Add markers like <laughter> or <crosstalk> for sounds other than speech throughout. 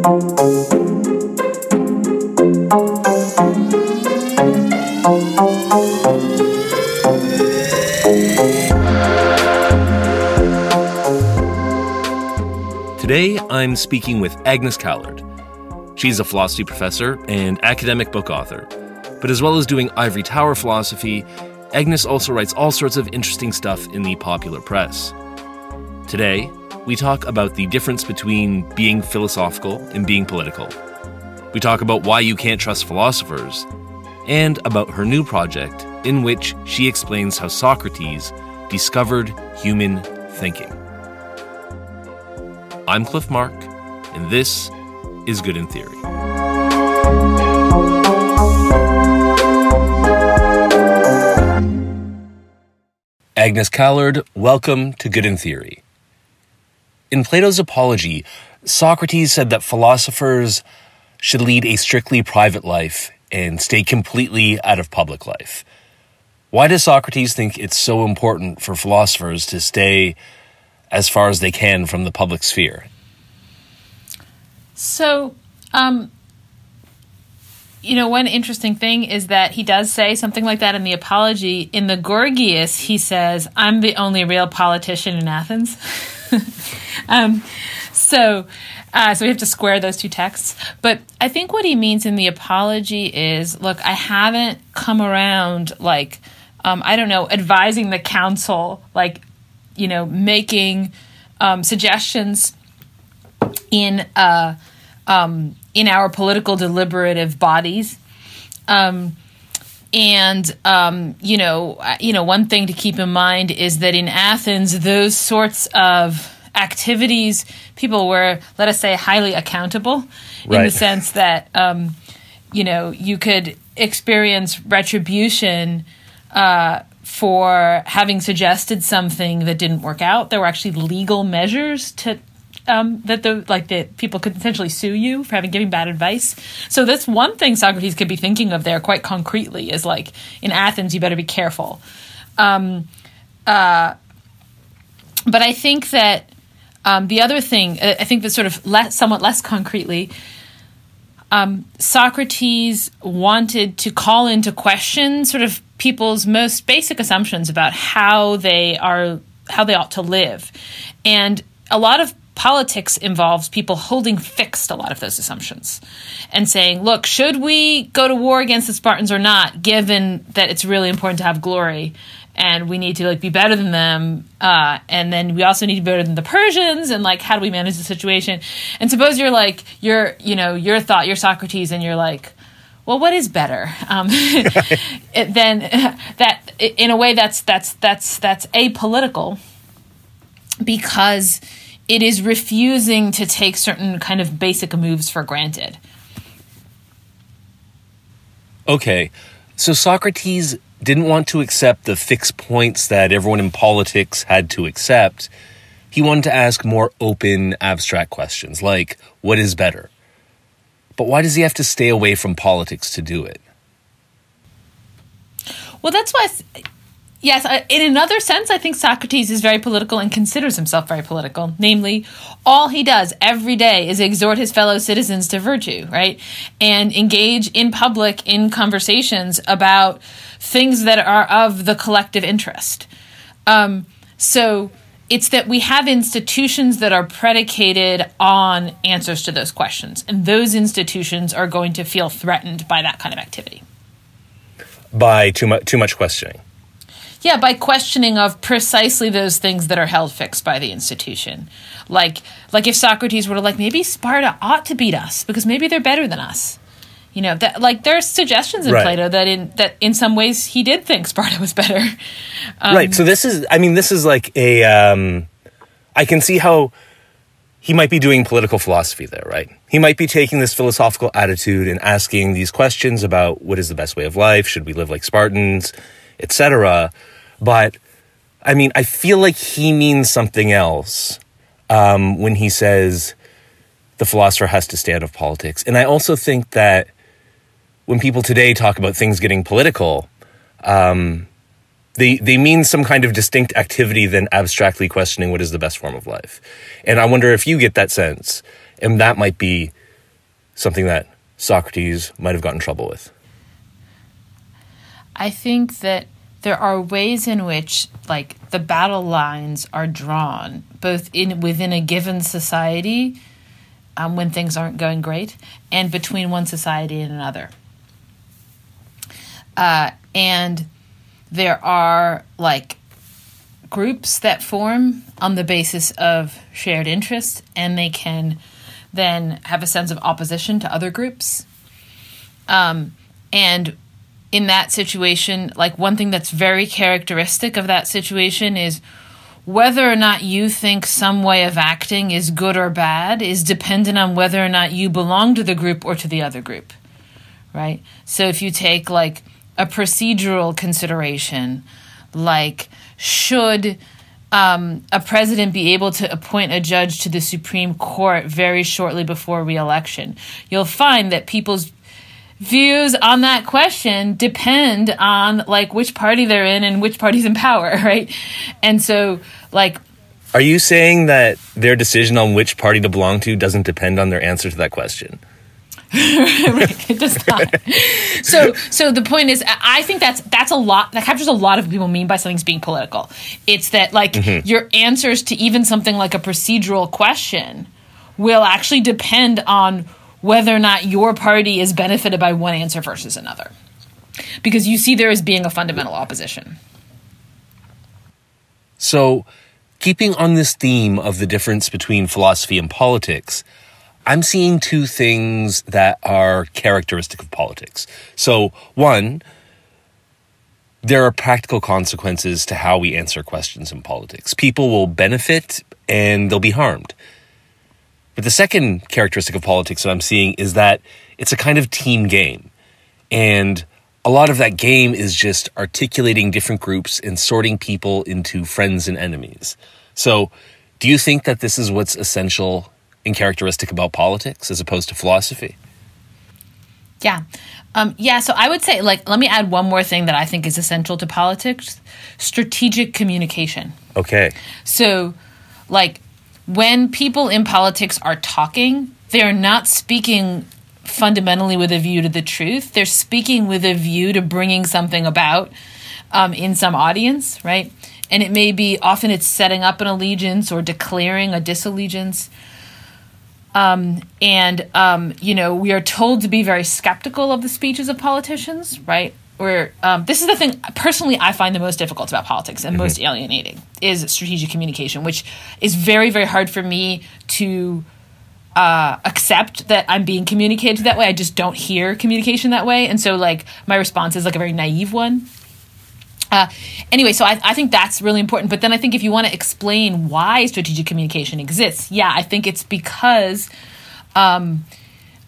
Today, I'm speaking with Agnes Callard. She's a philosophy professor and academic book author. But as well as doing ivory tower philosophy, Agnes also writes all sorts of interesting stuff in the popular press. Today, we talk about the difference between being philosophical and being political. We talk about why you can't trust philosophers, and about her new project in which she explains how Socrates discovered human thinking. I'm Cliff Mark, and this is Good in Theory. Agnes Callard, welcome to Good in Theory. In Plato's Apology, Socrates said that philosophers should lead a strictly private life and stay completely out of public life. Why does Socrates think it's so important for philosophers to stay as far as they can from the public sphere? So, um, you know, one interesting thing is that he does say something like that in the apology. In the Gorgias, he says, I'm the only real politician in Athens. <laughs> um, so, uh, so we have to square those two texts. But I think what he means in the apology is look, I haven't come around like, um, I don't know, advising the council, like, you know, making um, suggestions in uh, um, in our political deliberative bodies. Um, and um, you know, you know, one thing to keep in mind is that in Athens, those sorts of activities, people were, let us say, highly accountable right. in the sense that, um, you know, you could experience retribution uh, for having suggested something that didn't work out. There were actually legal measures to um, that the like that people could potentially sue you for having giving bad advice. So that's one thing Socrates could be thinking of there quite concretely is like in Athens you better be careful. Um, uh, but I think that um, the other thing uh, I think that sort of less, somewhat less concretely. Um, Socrates wanted to call into question sort of people's most basic assumptions about how they are how they ought to live and a lot of politics involves people holding fixed a lot of those assumptions and saying, look, should we go to war against the Spartans or not, given that it's really important to have glory and we need to like be better than them uh, and then we also need to be better than the persians and like how do we manage the situation? And suppose you're like you're you know your thought you're socrates and you're like well what is better? Um, <laughs> <laughs> it, then <laughs> that in a way that's that's that's that's apolitical because it is refusing to take certain kind of basic moves for granted. Okay, so Socrates didn't want to accept the fixed points that everyone in politics had to accept. He wanted to ask more open, abstract questions like, what is better? But why does he have to stay away from politics to do it? Well, that's why Yes, in another sense, I think Socrates is very political and considers himself very political. Namely, all he does every day is exhort his fellow citizens to virtue, right? And engage in public in conversations about things that are of the collective interest. Um, so it's that we have institutions that are predicated on answers to those questions, and those institutions are going to feel threatened by that kind of activity. By too much, too much questioning yeah, by questioning of precisely those things that are held fixed by the institution. Like like if Socrates were to like maybe Sparta ought to beat us because maybe they're better than us. You know, that like there's suggestions in right. Plato that in that in some ways he did think Sparta was better. Um, right. So this is I mean this is like a um I can see how he might be doing political philosophy there, right? He might be taking this philosophical attitude and asking these questions about what is the best way of life, should we live like Spartans, etc. But I mean, I feel like he means something else um, when he says the philosopher has to stay out of politics. And I also think that when people today talk about things getting political, um, they they mean some kind of distinct activity than abstractly questioning what is the best form of life. And I wonder if you get that sense, and that might be something that Socrates might have gotten trouble with? I think that there are ways in which like the battle lines are drawn both in within a given society um, when things aren't going great and between one society and another uh, and there are like groups that form on the basis of shared interests and they can then have a sense of opposition to other groups um, and in that situation, like one thing that's very characteristic of that situation is whether or not you think some way of acting is good or bad is dependent on whether or not you belong to the group or to the other group. Right? So if you take like a procedural consideration, like should um, a president be able to appoint a judge to the Supreme Court very shortly before reelection, you'll find that people's views on that question depend on like which party they're in and which party's in power, <laughs> right? And so like Are you saying that their decision on which party to belong to doesn't depend on their answer to that question? <laughs> it does not. so, so the point is, I think that's that's a lot. That captures a lot of what people mean by something's being political. It's that like mm-hmm. your answers to even something like a procedural question will actually depend on whether or not your party is benefited by one answer versus another. Because you see there as being a fundamental opposition. So, keeping on this theme of the difference between philosophy and politics, I'm seeing two things that are characteristic of politics. So, one, there are practical consequences to how we answer questions in politics. People will benefit and they'll be harmed. But the second characteristic of politics that I'm seeing is that it's a kind of team game. And a lot of that game is just articulating different groups and sorting people into friends and enemies. So, do you think that this is what's essential and characteristic about politics as opposed to philosophy? Yeah. Um, yeah, so I would say, like, let me add one more thing that I think is essential to politics strategic communication. Okay. So, like, when people in politics are talking, they're not speaking fundamentally with a view to the truth. They're speaking with a view to bringing something about um, in some audience, right? And it may be often it's setting up an allegiance or declaring a disallegiance. Um, and um, you know we are told to be very skeptical of the speeches of politicians, right? where um, this is the thing personally I find the most difficult about politics and mm-hmm. most alienating is strategic communication, which is very very hard for me to uh, accept that I'm being communicated that way. I just don't hear communication that way, and so like my response is like a very naive one. Uh, anyway, so I, I think that's really important. But then I think if you want to explain why strategic communication exists, yeah, I think it's because. Um,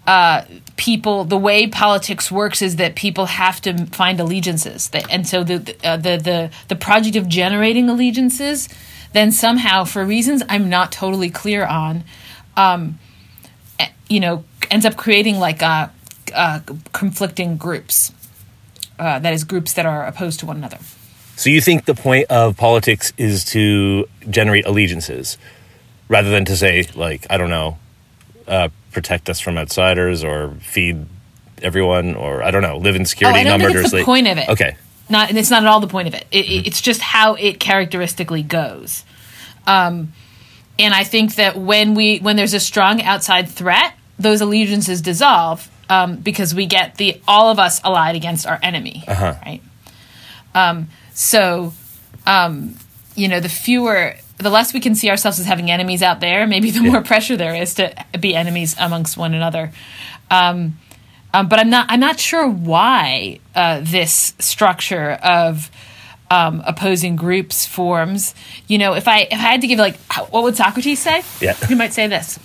uh, people the way politics works is that people have to find allegiances and so the uh, the the the project of generating allegiances then somehow for reasons i'm not totally clear on um, eh, you know ends up creating like uh, uh, conflicting groups uh, that is groups that are opposed to one another so you think the point of politics is to generate allegiances rather than to say like i don't know uh, protect us from outsiders or feed everyone or I don't know, live in security, oh, I don't not think it's the point of it. Okay. Not, and it's not at all the point of it. it mm-hmm. It's just how it characteristically goes. Um, and I think that when we when there's a strong outside threat, those allegiances dissolve um, because we get the all of us allied against our enemy, uh-huh. right? Um, so, um, you know, the fewer the less we can see ourselves as having enemies out there, maybe the more pressure there is to be enemies amongst one another. Um, um, but I'm not. I'm not sure why uh, this structure of um, opposing groups forms. You know, if I if I had to give like, what would Socrates say? Yeah, he might say this.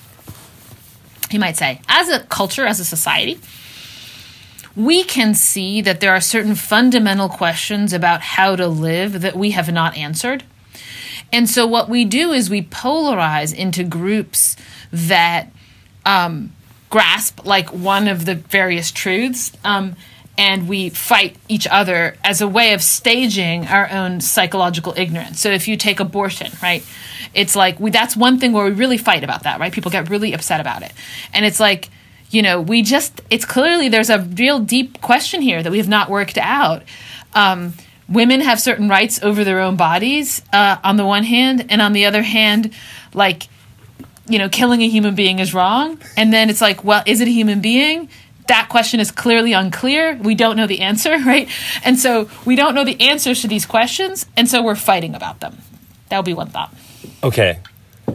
He might say, as a culture, as a society, we can see that there are certain fundamental questions about how to live that we have not answered and so what we do is we polarize into groups that um, grasp like one of the various truths. Um, and we fight each other as a way of staging our own psychological ignorance. So if you take abortion, right? It's like we that's one thing where we really fight about that, right? People get really upset about it. And it's like you know, we just, it's clearly there's a real deep question here that we have not worked out. Um, women have certain rights over their own bodies uh, on the one hand, and on the other hand, like, you know, killing a human being is wrong. And then it's like, well, is it a human being? That question is clearly unclear. We don't know the answer, <laughs> right? And so we don't know the answers to these questions, and so we're fighting about them. That would be one thought. Okay.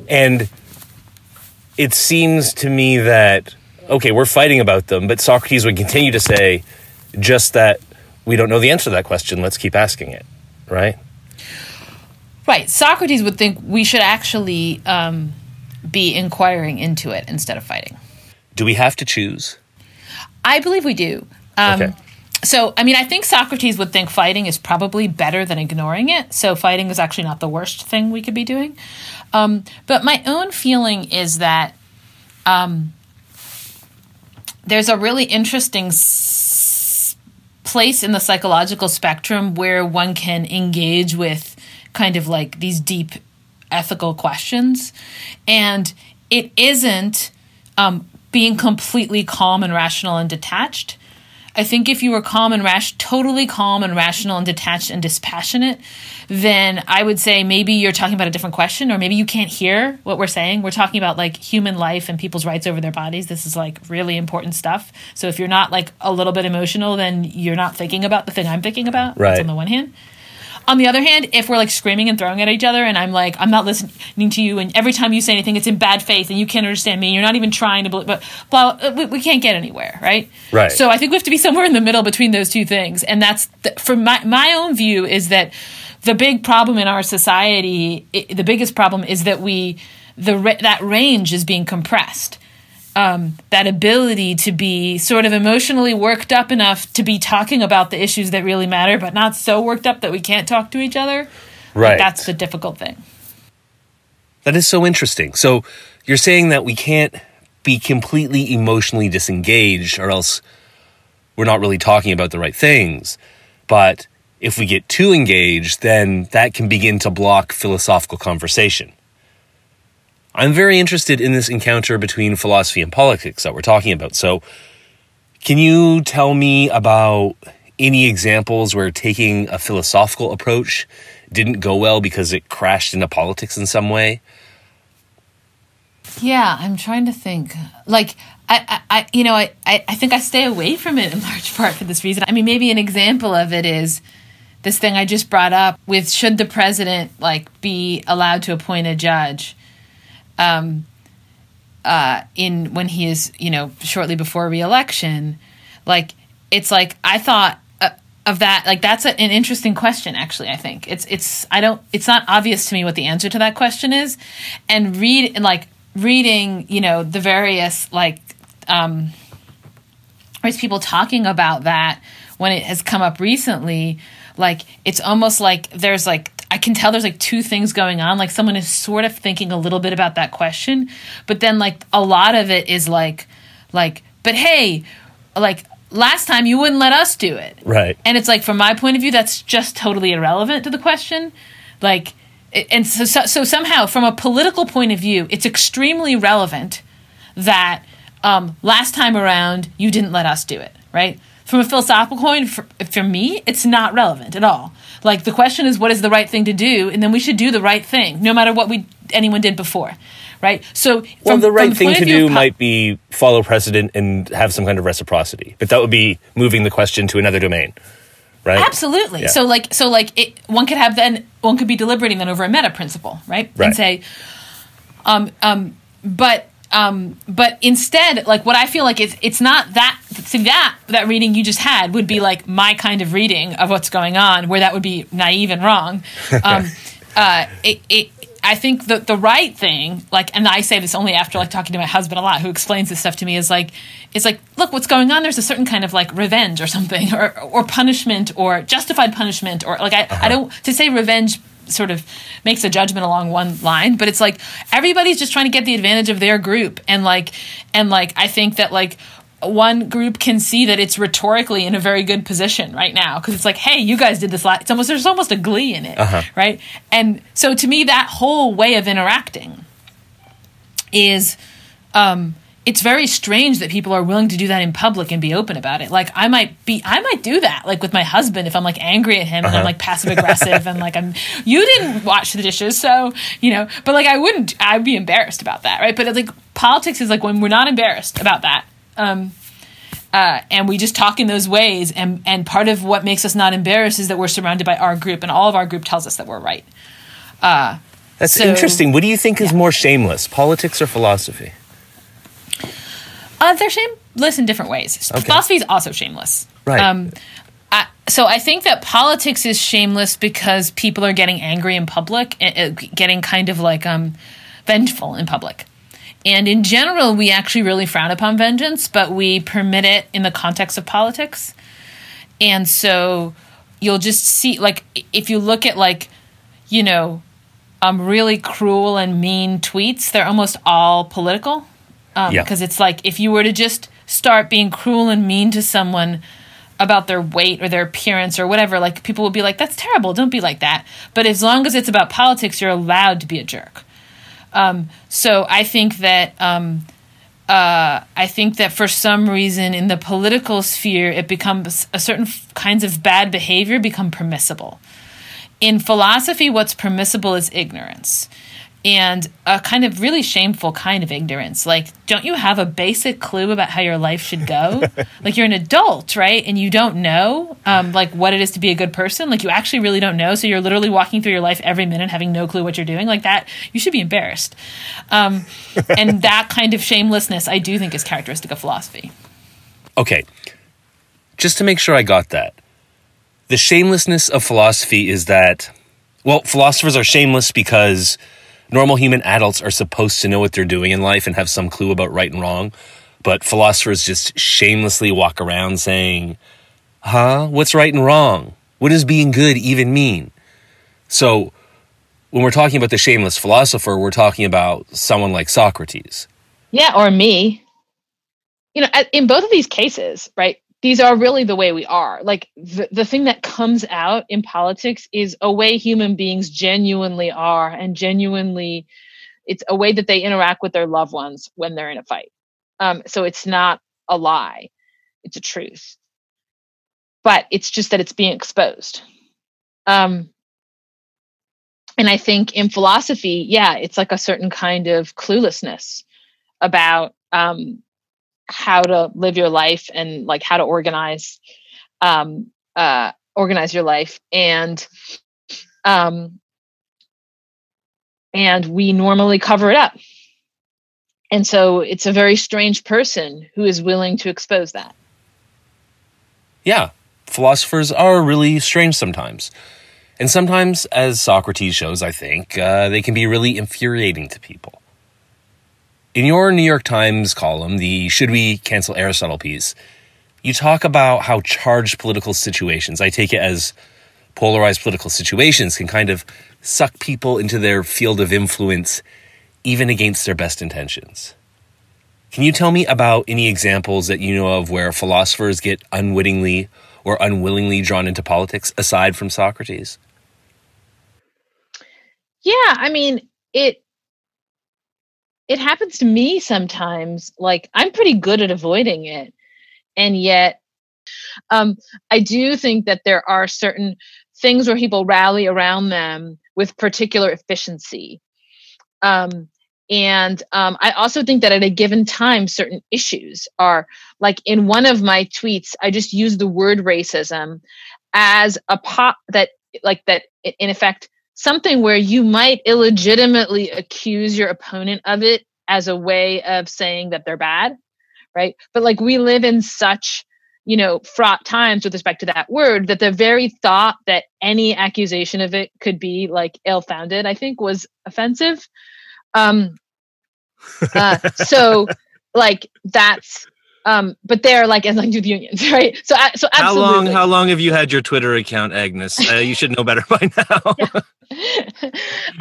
And it seems to me that, okay, we're fighting about them, but Socrates would continue to say just that we don't know the answer to that question. Let's keep asking it, right? Right. Socrates would think we should actually um, be inquiring into it instead of fighting. Do we have to choose? I believe we do. Um, Okay. So, I mean, I think Socrates would think fighting is probably better than ignoring it. So, fighting is actually not the worst thing we could be doing. Um, but my own feeling is that um, there's a really interesting s- place in the psychological spectrum where one can engage with kind of like these deep ethical questions. And it isn't um, being completely calm and rational and detached. I think if you were calm and rash, totally calm and rational and detached and dispassionate, then I would say maybe you're talking about a different question, or maybe you can't hear what we're saying. We're talking about like human life and people's rights over their bodies. This is like really important stuff. So if you're not like a little bit emotional, then you're not thinking about the thing I'm thinking about. Right. That's on the one hand. On the other hand, if we're like screaming and throwing at each other, and I'm like, I'm not listening to you, and every time you say anything, it's in bad faith, and you can't understand me, and you're not even trying to, believe, but blah, uh, we, we can't get anywhere, right? Right. So I think we have to be somewhere in the middle between those two things, and that's the, from my my own view is that the big problem in our society, i the biggest problem is that we the that range is being compressed um, that ability to be sort of emotionally worked up enough to be talking about the issues that really matter, but not so worked up that we can't talk to each other. Right. That's the difficult thing. That is so interesting. So you're saying that we can't be completely emotionally disengaged or else we're not really talking about the right things. But if we get too engaged, then that can begin to block philosophical conversation. I'm very interested in this encounter between philosophy and politics that we're talking about. So, can you tell me about any examples where taking a philosophical approach didn't go well because it crashed into politics in some way? Yeah, I'm trying to think. Like, I, I, you know, I, I think I stay away from it in large <laughs> part for this reason. I mean, maybe an example of it is this thing I just brought up with should the president like be allowed to appoint a judge? Um, uh, in when he is, you know, shortly before reelection, like it's like I thought uh, of that. Like that's a, an interesting question. Actually, I think it's it's I don't it's not obvious to me what the answer to that question is, and read like reading, you know, the various like um, there's people talking about that when it has come up recently. Like it's almost like there's like I can tell there's like two things going on. Like someone is sort of thinking a little bit about that question, but then like a lot of it is like like but hey, like last time you wouldn't let us do it. Right. And it's like from my point of view that's just totally irrelevant to the question. Like and so, so, so somehow from a political point of view, it's extremely relevant that um, last time around you didn't let us do it, right? From a philosophical point, for, for me, it's not relevant at all. Like the question is, what is the right thing to do, and then we should do the right thing, no matter what we anyone did before, right? So, from, Well, the right thing to do po- might be follow precedent and have some kind of reciprocity, but that would be moving the question to another domain, right? Absolutely. Yeah. So like so like it, one could have then one could be deliberating then over a meta principle, right? Right. And say, um um, but um, but instead, like what I feel like it's it's not that see that that reading you just had would be like my kind of reading of what's going on, where that would be naive and wrong. <laughs> Um, uh, it, it I think the the right thing, like, and I say this only after like talking to my husband a lot, who explains this stuff to me, is like, is like, look, what's going on? There's a certain kind of like revenge or something, <laughs> or or punishment, or justified punishment, or like I I don't to say revenge sort of makes a judgment along one line but it's like everybody's just trying to get the advantage of their group. And like and like i think that like one group can see that it's rhetorically in a very good position right now. Because it's like hey you guys did this last it's almost there's almost a glee in it right? And so to me that whole way of interacting is um it's very strange that people are willing to do that in public and be open about it. Like I might be, I might do that, like with my husband, if I'm like angry at him uh-huh. and I'm uh-huh. like passive aggressive and like I'm, you didn't watch the dishes, so you know. But like I wouldn't, I'd be embarrassed about that, right? But like politics is like when we're not embarrassed about that, um, uh, and we just talk in those ways. And and part of what makes us not embarrassed is that we're surrounded by our group, and all of our group tells us that we're right. Uh, That's so, interesting. What do you think is more shameless, politics or philosophy? Uh, they're shameless in different ways. Okay. Philosophy is also shameless. Right. Um, I, so I think that politics is shameless because people are getting angry in public, uh, getting kind of like um, vengeful in public. And in general, we actually really frown upon vengeance, but we permit it in the context of politics. And so you'll just see, like, if you look at, like, you know, um, really cruel and mean tweets, they're almost all political. Um, yeah. Because it's like if you were to just start being cruel and mean to someone about their weight or their appearance or whatever, like people would be like, "That's terrible. Don't be like that." But as long as it's about politics, you're allowed to be a jerk. Um, so I think that um, uh, I think that for some reason in the political sphere, it becomes a certain kinds of bad behavior become permissible. In philosophy, what's permissible is ignorance and a kind of really shameful kind of ignorance. Like, don't you have a basic clue about how your life should go? <laughs> like, you're an adult, right? And you don't know, um, like, what it is to be a good person. Like, you actually really don't know. So you're literally walking through your life every minute having no clue what you're doing. Like that, you should be embarrassed. Um, and <laughs> that kind of shamelessness, I do think, is characteristic of philosophy. Okay. Just to make sure I got that, the shamelessness of philosophy is that, well, philosophers are shameless because normal human adults are supposed to know what they're doing in life and have some clue about right and wrong. But philosophers just shamelessly walk around saying, huh? What's right and wrong? What does being good even mean? So, when we're talking about the shameless philosopher, we're talking about someone like Socrates. Yeah, or me. You know, in both of these cases, right? These are really the way we are. Like the, the thing that comes out in politics is a way human beings genuinely are and genuinely it's a way that they interact with their loved ones when they're in a fight. Um, so it's not a lie, it's a truth. But it's just that it's being exposed. Um, and I think in philosophy, yeah, it's like a certain kind of cluelessness about um, how to live your life and like how to organize um uh organize your life. And um and we normally cover it up. And so it's a very strange person who is willing to expose that. Yeah. Philosophers are really strange sometimes. And sometimes as socrates shows i think uh, they can be really infuriating to people in your New York Times column, the Should We Cancel Aristotle piece, you talk about how charged political situations, I take it as polarized political situations, can kind of suck people into their field of influence, even against their best intentions. Can you tell me about any examples that you know of where philosophers get unwittingly or unwillingly drawn into politics aside from Socrates? Yeah, I mean, it it happens to me sometimes. Like I'm pretty good at avoiding it. And yet, um, I do think that there are certain things where people rally around them with particular efficiency. Um, and um, I also think that at a given time, certain issues are like in one of my tweets, I just used the word racism as a pop that, like, that in effect something where you might illegitimately accuse your opponent of it as a way of saying that they're bad right? But like we live in such you know fraught times with respect to that word that the very thought that any accusation of it could be like ill-founded i think was offensive. Um uh, <laughs> so like that's um, but they're like as like with unions, <laughs> right? So, so absolutely. How long? How long have you had your Twitter account, Agnes? Uh, you should know better <laughs> by now.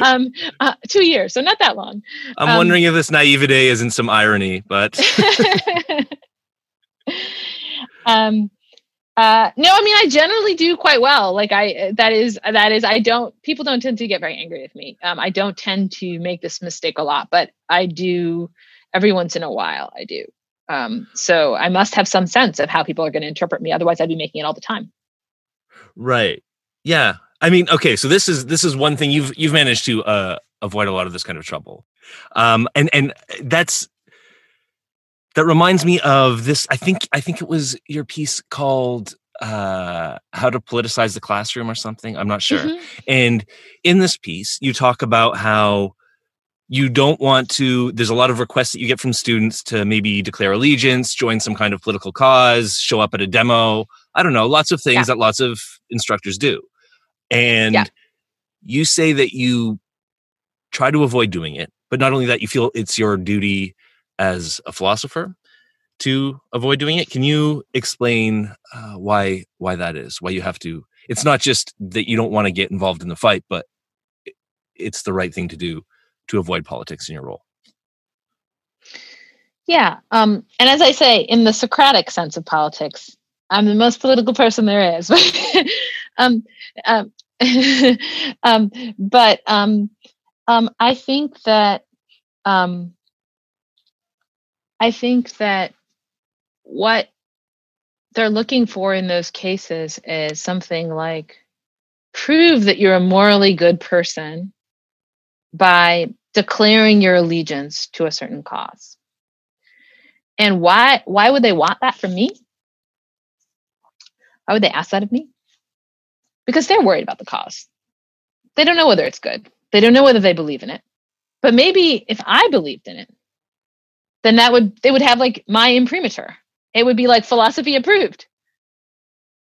<laughs> um, uh, two years, so not that long. I'm um, wondering if this naivete isn't some irony, but. um, uh, no, I mean I generally do quite well. Like I, that is that is I don't. People don't tend to get very angry with me. Um, I don't tend to make this mistake a lot, but I do every once in a while I do. Um, so I must have some sense of how people are going to interpret me. Otherwise, I'd be making it all the time. Right. Yeah. I mean, okay. So this is this is one thing you've you've managed to uh, avoid a lot of this kind of trouble, um, and and that's that reminds me of this. I think I think it was your piece called uh, "How to Politicize the Classroom" or something. I'm not sure. Mm-hmm. And in this piece, you talk about how you don't want to there's a lot of requests that you get from students to maybe declare allegiance join some kind of political cause show up at a demo. I don't know lots of things yeah. that lots of instructors do. And yeah. you say that you try to avoid doing it but not only that you feel it's your duty as a philosopher to avoid doing it. Can you explain uh, why why that is? Why you have to it's not just that you don't want to get involved in the fight but it's the right thing to do to avoid politics in your role? Yeah. Um, and as I say, in the Socratic sense of politics, I'm the most political person there is. <laughs> um, um, <laughs> um, but um, um, I think that um, I think that what they're looking for in those cases is something like prove that you're a morally good person by declaring your allegiance to a certain cause. And why why would they want that from me? Why would they ask that of me? Because they're worried about the cause. They don't know whether it's good. They don't know whether they believe in it. But maybe if I believed in it, then that would they would have like my imprimatur. It would be like philosophy approved.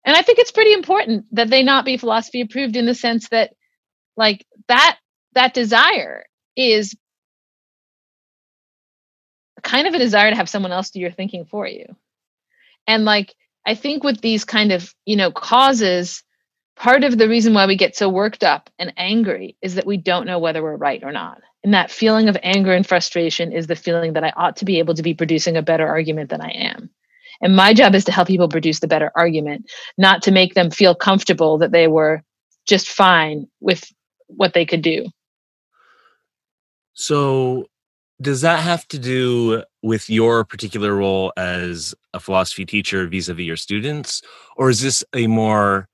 And I think it's pretty important that they not be philosophy approved in the sense that like that that desire is kind of a desire to have someone else do your thinking for you. And like, I think with these kind of, you know, causes, part of the reason why we get so worked up and angry is that we don't know whether we're right or not. And that feeling of anger and frustration is the feeling that I ought to be able to be producing a better argument than I am. And my job is to help people produce the better argument, not to make them feel comfortable that they were just fine with what they could do. So, does that have to do with your particular role as a philosophy teacher vis a vis your students? Or is this a more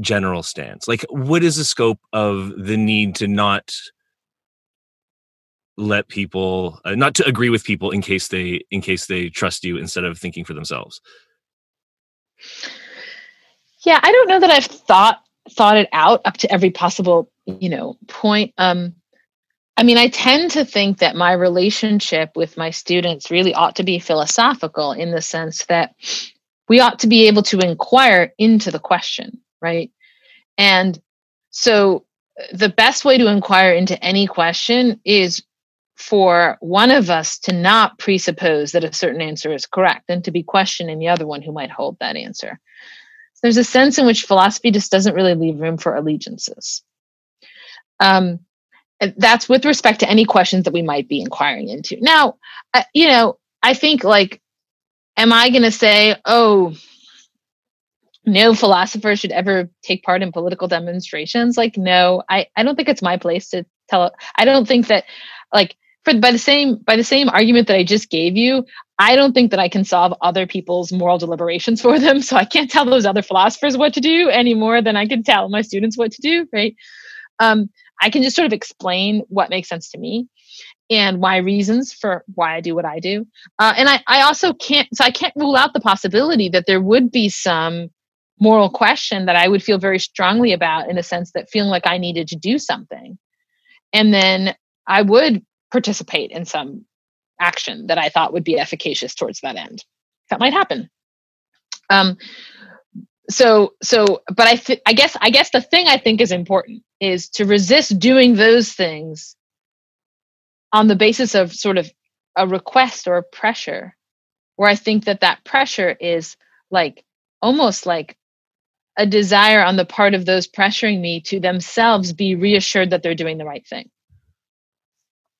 general stance? Like, what is the scope of the need to not let people uh, not to agree with people in case they in case they trust you instead of thinking for themselves yeah i don't know that i've thought thought it out up to every possible you know point um I mean, I tend to think that my relationship with my students really ought to be philosophical in the sense that we ought to be able to inquire into the question, right? And so uh, the best way to inquire into any question is for one of us to not presuppose that a certain answer is correct and to be questioning the other one who might hold that answer. There's a sense in which philosophy just doesn't really leave room for allegiances. Um, that's with respect to any questions that we might be inquiring into. Now, uh, you know, I think like, am I going to say, oh, no philosopher should ever take part in political demonstrations? Like, no, I, I don't think it's my place to tell. I don't think that, like, for by the same by the same argument that I just gave you, I don't think that I can solve other people's moral deliberations for them. So I can't tell those other philosophers what to do any more than I can tell my students what to do, right? Um, I can just sort of explain what makes sense to me and my reasons for why I do what I do. Uh, and I, I also can't, so I can't rule out the possibility that there would be some moral question that I would feel very strongly about in a sense that feeling like I needed to do something. And then I would participate in some action that I thought would be efficacious towards that end. That might happen. Um, so so but i th- i guess i guess the thing i think is important is to resist doing those things on the basis of sort of a request or a pressure where i think that that pressure is like almost like a desire on the part of those pressuring me to themselves be reassured that they're doing the right thing.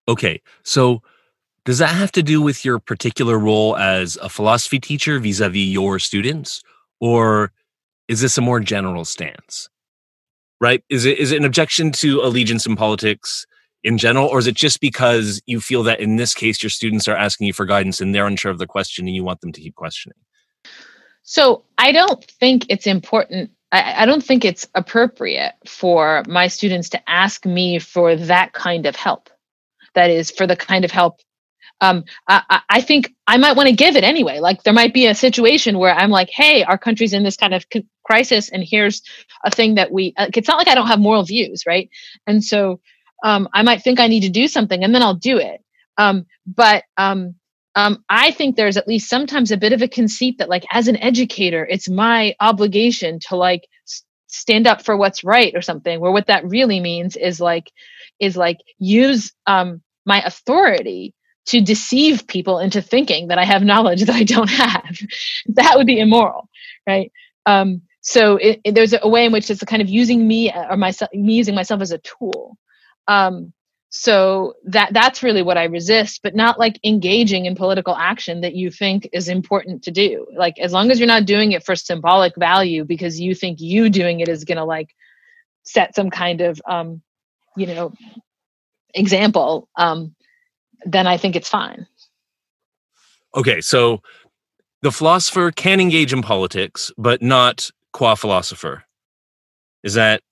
Okay so does that have to do with your particular role as a philosophy teacher vis-a-vis your students? Or is this a more general stance? Right? Is it is it an objection to allegiance in politics in general, or is it just because you feel that in this case your students are asking you for guidance and they're unsure of the question and you want them to keep questioning? So I don't think it's important. I, I don't think it's appropriate for my students to ask me for that kind of help. That is for the kind of help um, I, I, think I might want to give it anyway. Like there might be a situation where I'm like, hey, our country's in this kind of crisis, and here's a thing that we. Uh, it's not like I don't have moral views, right? And so um, I might think I need to do something, and then I'll do it. Um, but um, um, I think there's at least sometimes a bit of a conceit that, like, as an educator, it's my obligation to like stand up for what's right or something. Where what that really means is like, is like use um, my authority to deceive people into thinking that I have knowledge that I don't have. <laughs> that would be immoral, right? Um, so it, it, there's a way in which it's kind of using me uh, or myself, me using myself as a tool. Um, so that that's really what I resist, but not like engaging in political action that you think is important to do. Like as long as you're not doing it for symbolic value because you think you doing it is going to like set some kind of um, you know example. Um, then I think it's fine. Okay, so the philosopher can engage in politics, but not qua philosopher. Is that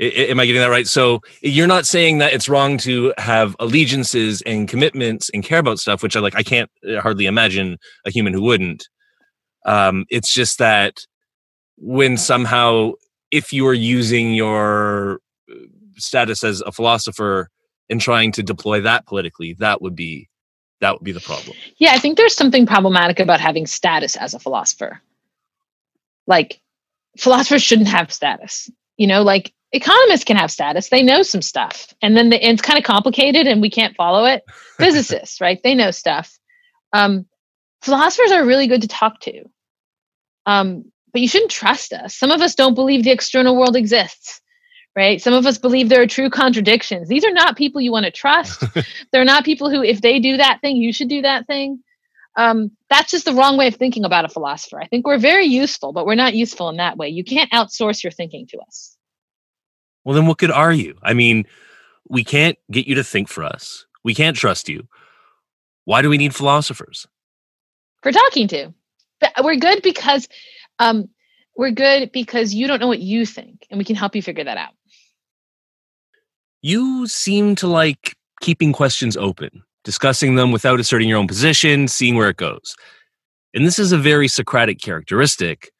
am I getting that right? So you're not saying that it's wrong to have allegiances and commitments and care about stuff, which I like. I can't uh, hardly imagine a human who wouldn't. Um, it's just that when somehow, if you are using your uh, status as a philosopher and trying to deploy that politically, that would be that would be the problem. Yeah, I think there's something problematic about having status as a philosopher. Like philosophers shouldn't have status. You know, like economists can have status. They know some stuff. And then the, it's kind of complicated and we can't follow it. <laughs> Physicists, right? They know stuff. Um, philosophers are really good to talk to. Um, but you shouldn't trust us. Some of us don't believe the external world exists right? Some of us believe there are true contradictions. These are not people you want to trust. <laughs> They're not people who, if they do that thing, you should do that thing. Um, that's just the wrong way of thinking about a philosopher. I think we're very useful, but we're not useful in that way. You can't outsource your thinking to us. Well, then what good are you? I mean, we can't get you to think for us. We can't trust you. Why do we need philosophers? For talking to. But We're good because um, we're good because you don't know what you think, and we can help you figure that out you seem to like keeping questions open, discussing them without asserting your own position, seeing where it goes. And this is a very Socratic characteristic,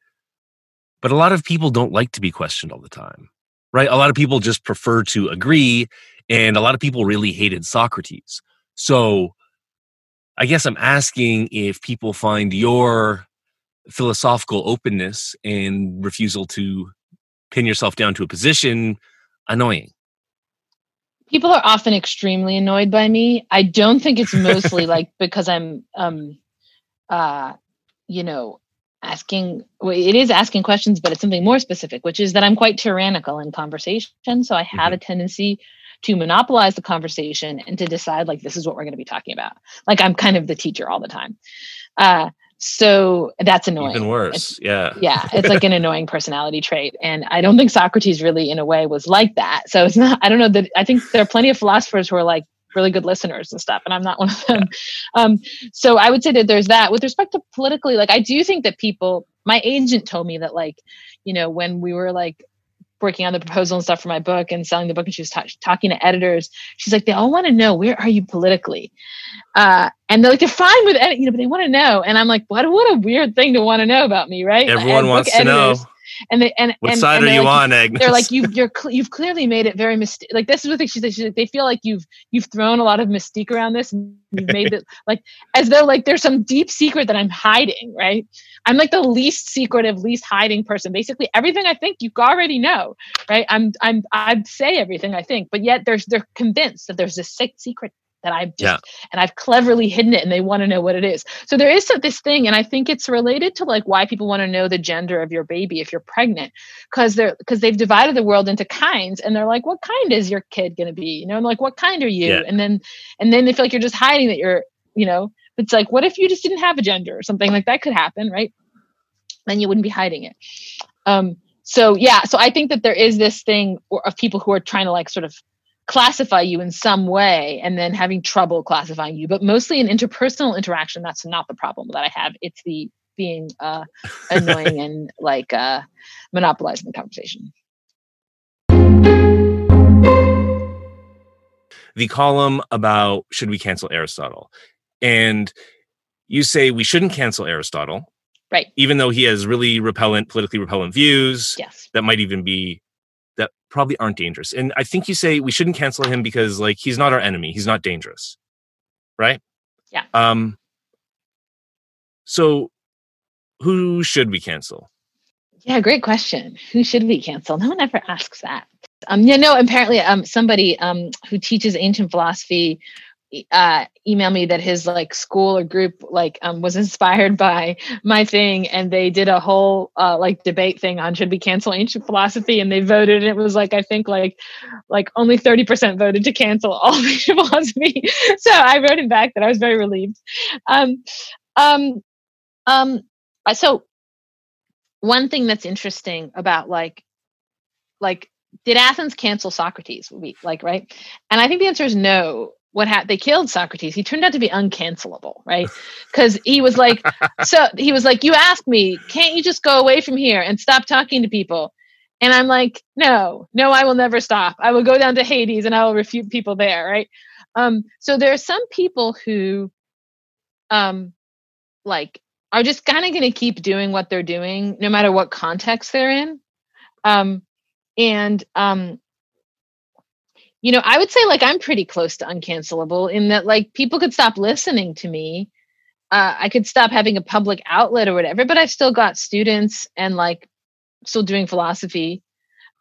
but a lot of people don't like to be questioned all the time, right? A lot of people just prefer to agree, and a lot of people really hated Socrates. So I guess I'm asking if people find your philosophical openness and refusal to pin yourself down to a position annoying people are often extremely annoyed by me. I don't think it's mostly <laughs> like because i'm um uh you know asking well, it is asking questions but it's something more specific which is that i'm quite tyrannical in conversation. So i have mm-hmm. a tendency to monopolize the conversation and to decide like this is what we're going to be talking about. Like i'm kind of the teacher all the time. Uh so that's annoying. Even worse. It's, yeah. Yeah. It's like an <laughs> annoying personality trait. And I don't think Socrates really, in a way, was like that. So it's not, I don't know that, I think there are plenty of philosophers who are like really good listeners and stuff. And I'm not one of them. Um, so I would say that there's that. With respect to politically, like, I do think that people, my agent told me that, like, you know, when we were like working on the proposal and stuff for my book and selling the book and she was talking to editors. She's like they all want to know where are you politically? Uh, and they're like they're fine with it you know but they want to know. And i'm like what, what a weird thing to want to know about me right? Everyone wants to know and they and what and, side and are you like, on, Agnes? They're like you've you're cl- you've clearly made it very mystic. Like this is what they, she said. She said they feel like you've you've thrown a lot of mystique around this. And you've made <laughs> it like as though like there's some deep secret that I'm hiding. Right? I'm like the least secretive, least hiding person. Basically, everything I think you already know. Right? I'm I'm I say everything I think, but yet there's they're convinced that there's this secret that I've just yeah. and I've cleverly hidden it and they want to know what it is. So there is this thing and I think it's related to like why people want to know the gender of your baby if you're pregnant because they're because they've divided the world into kinds and they're like what kind is your kid going to be? You know, and like what kind are you? Yeah. And then and then they feel like you're just hiding that you're, you know, it's like what if you just didn't have a gender or something like that could happen, right? Then you wouldn't be hiding it. Um so yeah, so I think that there is this thing of people who are trying to like sort of classify you in some way and then having trouble classifying you but mostly in interpersonal interaction that's not the problem that i have. It's the being uh <laughs> annoying and like uh monopolizing the conversation. The column about should we cancel aristotle? And you say we shouldn't cancel aristotle right. even though he has really repellent politically repellent views yes. that might even be probably aren't dangerous. And i think you say we shouldn't cancel him because like he's not our enemy. He's not dangerous. Right? Yeah. um so who should we cancel? Yeah great question. Who should we cancel? No one ever asks that. Um yeah no apparently um somebody um who teaches ancient philosophy uh emailed me that his like school or group like um was inspired by my thing and they did a whole uh like debate thing on should we cancel ancient philosophy and they voted and it was like i think like like only 30% voted to cancel all <laughs> ancient philosophy. <laughs> So i wrote him back that i was very relieved. Um um um so one thing that's interesting about like like did athens cancel socrates? Like right? And i think the answer is no what happened they killed socrates. He turned out to be uncancelable right? <laughs> Because he was like so he was like you asked me can't you just go away from here and stop talking to people? And i'm like no no i will never stop. I will go down to hades and i will refute people there right? Um so there are some people who um like are just kind of going to keep doing what they're doing no matter what context they're in. Um and um you know i would say like i'm pretty close to uncancelable in that like people could stop listening to me. Uh, i could stop having a public outlet or whatever but i've still got students and like still doing philosophy.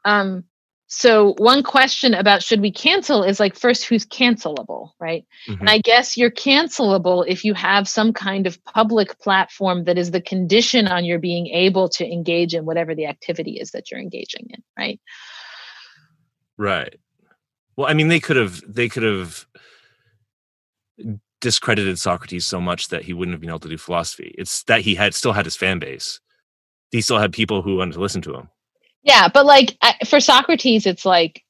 Um so one question about should we cancel is like first who's cancelable right? Mhm. and i guess you're cancelable if you have some kind of public platform that is the condition on your being able to engage in whatever the activity is that you're engaging in right? Right well i mean they could have they could have discredited socrates so much that he wouldn't have been able to do philosophy it's that he had still had his fan base he still had people who wanted to listen to him Yeah, but like I, for Socrates, it's like,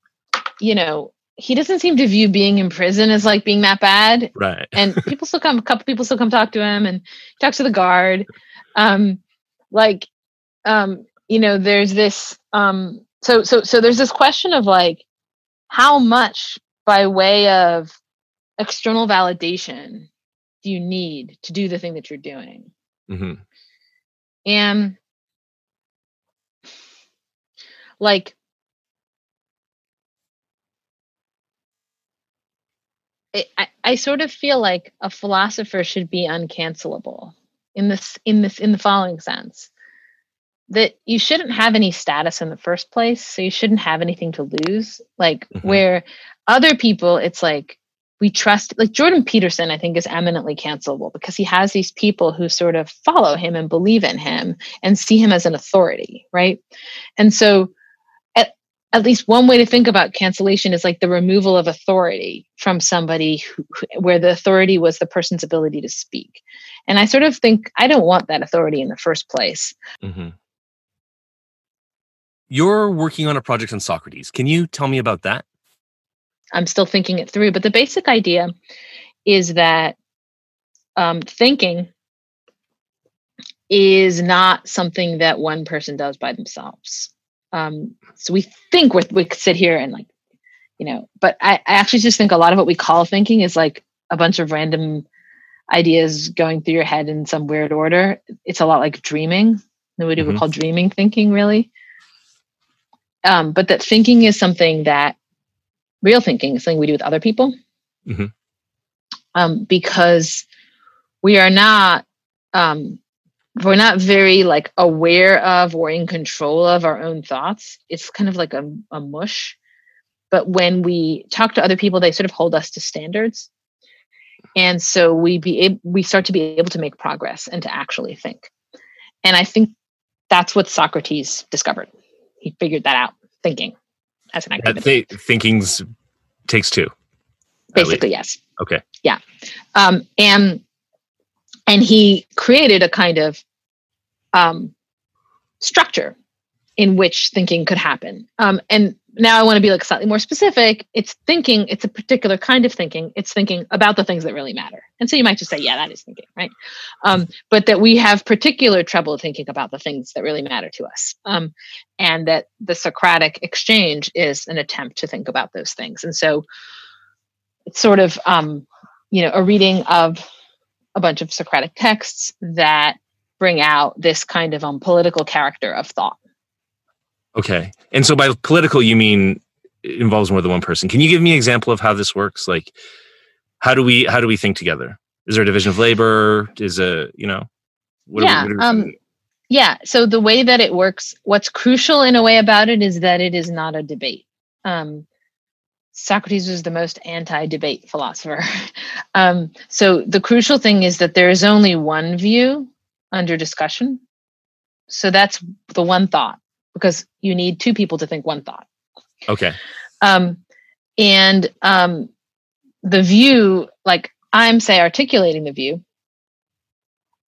you know, he doesn't seem to view being in prison as like being that bad. right <laughs> And people still come, a couple people still come talk to him and he talks to the guard. Um, like, um, you know, there's this, um, so, so, so there's this question of like, how much by way of external validation do you need to do the thing that you're doing? hmm And like I, I, I sort of feel like a philosopher should be uncancelable in this in this in the following sense that you shouldn't have any status in the first place so you shouldn't have anything to lose. Like Mhm. where other people it's like we trust like jordan peterson i think is eminently cancelable because he has these people who sort of follow him and believe in him and see him as an authority right? And so at, at least one way to think about cancellation is like the removal of authority from somebody who, where the authority was the person's ability to speak. And i sort of think i don't want that authority in the first place. Hmm you're working on a project on socrates can you tell me about that I'm still thinking it through. But the basic idea is that um, thinking is not something that one person does by themselves. Um, so we think we we could sit here and like, you know, but I, I actually just think a lot of what we call thinking is like a bunch of random ideas going through your head in some weird order. It's a lot like dreaming. Nobody Mhm. would call dreaming thinking, really. Um, but that thinking is something that real thinking is something we do with other people. Mhm. um, because we are not um, we're not very like aware of or in control of our own thoughts. It's kind of like a, a mush. But when we talk to other people they sort of hold us to standards. And so we be able, we start to be able to make progress and to actually think. And i think that's what socrates discovered he figured that out thinking as an activity th- thinking's takes two basically yes. Okay. Yeah. Um and and he created a kind of um structure in which thinking could happen. Um and now I want to be like slightly more specific. It's thinking, it's a particular kind of thinking. It's thinking about the things that really matter. And so you might just say, yeah, that is thinking, right? Um, but that we have particular trouble thinking about the things that really matter to us. Um, and that the Socratic exchange is an attempt to think about those things. And so it's sort of, um, you know, a reading of a bunch of Socratic texts that bring out this kind of um, political character of thought. Okay. And so by political, you mean it involves more than one person. Can you give me an example of how this works? Like, how do we how do we think together? Is there a division of labor? Is a you know? yeah. We, um, yeah. So the way that it works, what's crucial in a way about it is that it is not a debate. Um, Socrates was the most anti-debate philosopher. <laughs> um, so the crucial thing is that there is only one view under discussion. So that's the one thought because you need two people to think one thought. Okay. Um, and um, the view, like I'm say articulating the view,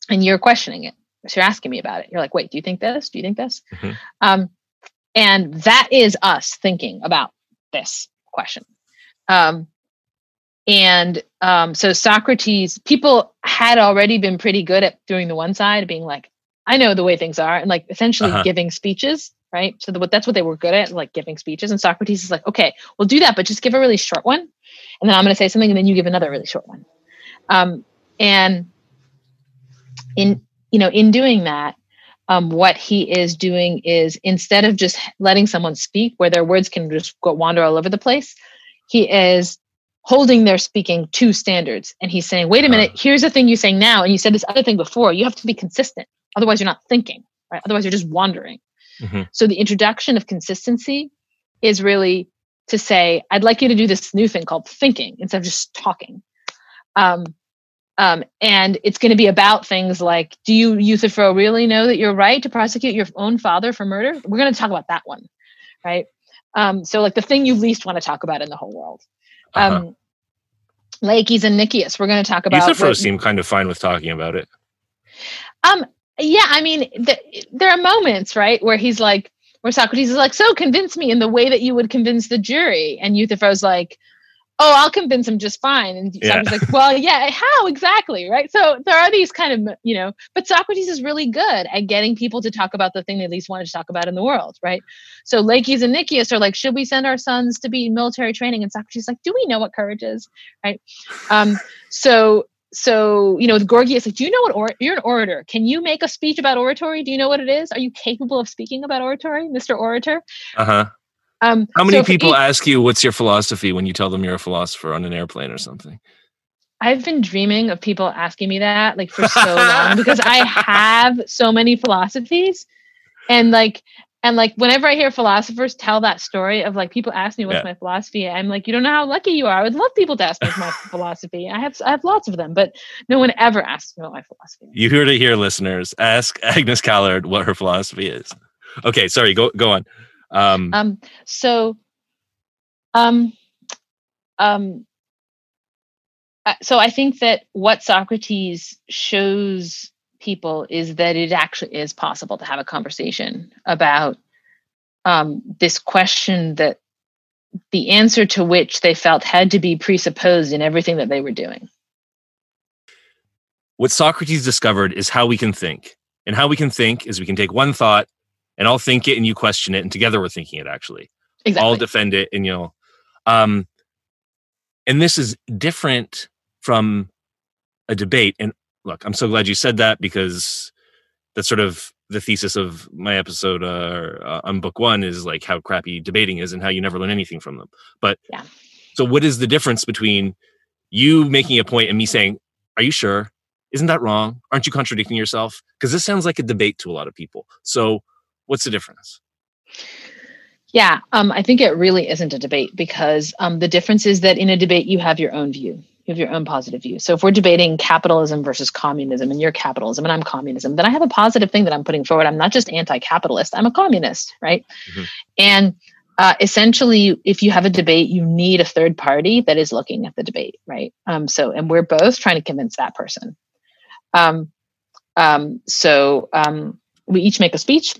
and you're questioning it. So you're asking me about it. You're like, wait, do you think this? Do you think this? Mm-hmm. Um, and that is us thinking about this question. Um, and um, so Socrates, people had already been pretty good at doing the one side, being like, I know the way things are, and like essentially uh-huh. giving speeches, right? So the, that's what they were good at, like giving speeches. And Socrates is like, okay, we'll do that, but just give a really short one, and then I'm going to say something, and then you give another really short one. Um, and in you know, in doing that, um, what he is doing is instead of just letting someone speak, where their words can just go wander all over the place, he is holding their speaking to standards. And he's saying, wait a minute, uh. here's the thing you're saying now. And you said this other thing before. You have to be consistent. Otherwise, you're not thinking, right? Otherwise, you're just wandering. Mm-hmm. So the introduction of consistency is really to say, I'd like you to do this new thing called thinking instead of just talking. Um, um, and it's going to be about things like, do you, Euthyphro, really know that you're right to prosecute your own father for murder? We're going to talk about that one, right? Um, so like the thing you least want to talk about in the whole world. Uh-huh. Um, Laches and Nicias, we're going to talk about. Euthyphro seemed kind of fine with talking about it. Um, yeah, I mean, the, there are moments, right, where he's like, where Socrates is like, so convince me in the way that you would convince the jury. And Euthyphro's like, oh, I'll convince him just fine. And yeah. Socrates like, well, yeah, how exactly, right? So there are these kind of, you know, but Socrates is really good at getting people to talk about the thing they least wanted to talk about in the world, right? So Laches and Nicias are like, should we send our sons to be military training? And Socrates is like, do we know what courage is, right? Um, so so you know with gorgias like do you know what or- you're an orator. Can you make a speech about oratory? Do you know what it is? Are you capable of speaking about oratory mr orator? Uh-huh. Um, How many so people ask you what's your philosophy? when you tell them you're a philosopher on an airplane or something? I've been dreaming of people asking me that like for so long because I <laughs> have so many philosophies. And like and like whenever I hear philosophers tell that story of like people ask me what's yeah. my philosophy, I'm like, you don't know how lucky you are. I would love people to ask me my <laughs> philosophy. I have I have lots of them, but no one ever asks me what my philosophy is. You heard it here, listeners. Ask Agnes Callard what her philosophy is. Okay, sorry, go go on. Um, um, so, um, um, so I think that what Socrates shows people is that it actually is possible to have a conversation about um, this question that the answer to which they felt had to be presupposed in everything that they were doing. What Socrates discovered is how we can think. And how we can think is we can take one thought and I'll think it and you question it, and together we're thinking it actually. Exactly. I'll defend it and you'll. Um, and this is different from a debate. And look, I'm so glad you said that because that's sort of the thesis of my episode uh, uh, on book one is like how crappy debating is and how you never learn anything from them. But yeah. so, what is the difference between you making a point and me saying, "Are you sure? Isn't that wrong? Aren't you contradicting yourself?" Because this sounds like a debate to a lot of people. So, What's the difference? Yeah, um, I think it really isn't a debate because um, the difference is that in a debate, you have your own view. You have your own positive view. So if we're debating capitalism versus communism and you're capitalism and I'm communism, then I have a positive thing that I'm putting forward. I'm not just anti capitalist, I'm a communist, right? Mm-hmm. And uh, essentially, if you have a debate, you need a third party that is looking at the debate, right? Um, so, and we're both trying to convince that person. Um, um, so um, we each make a speech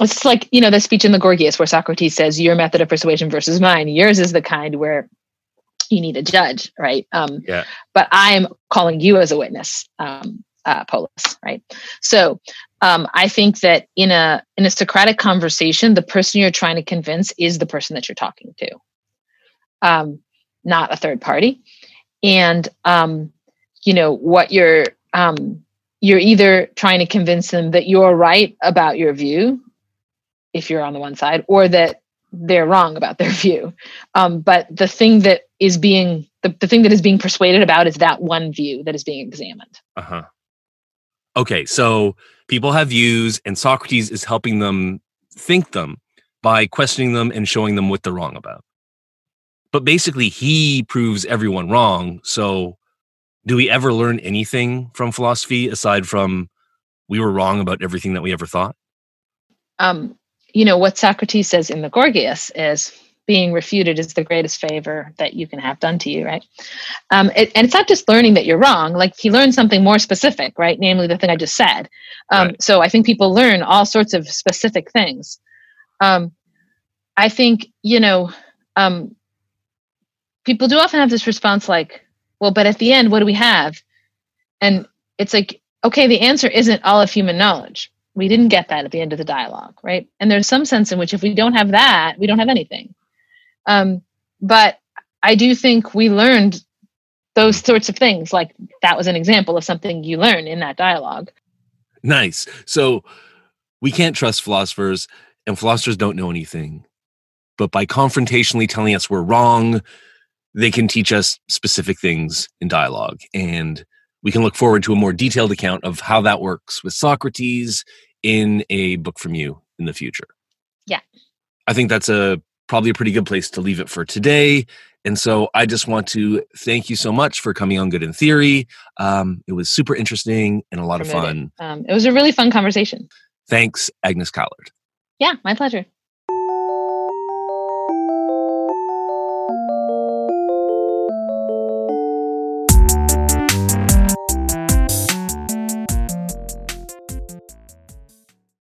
it's like you know the speech in the Gorgias where Socrates says your method of persuasion versus mine. Yours is the kind where you need a judge, right? Um, Yeah. But I'm calling you as a witness, um, uh, Polus, right? So um, I think that in a in a Socratic conversation, the person you're trying to convince is the person that you're talking to, um, not a third party. And um, you know what you're um, you're either trying to convince them that you're right about your view, if you're on the one side, or that they're wrong about their view. Um, but the thing that is being the, the thing that is being persuaded about is that one view that is being examined. Uh huh. Okay, so people have views, and Socrates is helping them think them by questioning them and showing them what they're wrong about. But basically, he proves everyone wrong. So, do we ever learn anything from philosophy aside from we were wrong about everything that we ever thought? Um, you know what Socrates says in the Gorgias is being refuted is the greatest favor that you can have done to you, right? Um, it, and it's not just learning that you're wrong. Like he learned something more specific, right? Namely, the thing I just said. Um, Right. So I think people learn all sorts of specific things. Um, I think you know um, people do often have this response like, "Well, but at the end, what do we have?" And it's like, okay, the answer isn't all of human knowledge. We didn't get that at the end of the dialogue, right? And there's some sense in which if we don't have that, we don't have anything. Um, but I do think we learned those sorts of things. Like that was an example of something you learn in that dialogue. Nice. So, we can't trust philosophers, and philosophers don't know anything. But by confrontationally telling us we're wrong, they can teach us specific things in dialogue. And we can look forward to a more detailed account of how that works with Socrates in a book from you in the future. Yeah. I think that's a probably a pretty good place to leave it for today. And so I just want to thank you so much for coming on Good in Theory. Um, it was super interesting and a lot of fun. Um, it was a really fun conversation. Thanks, Agnes Callard. Yeah, my pleasure.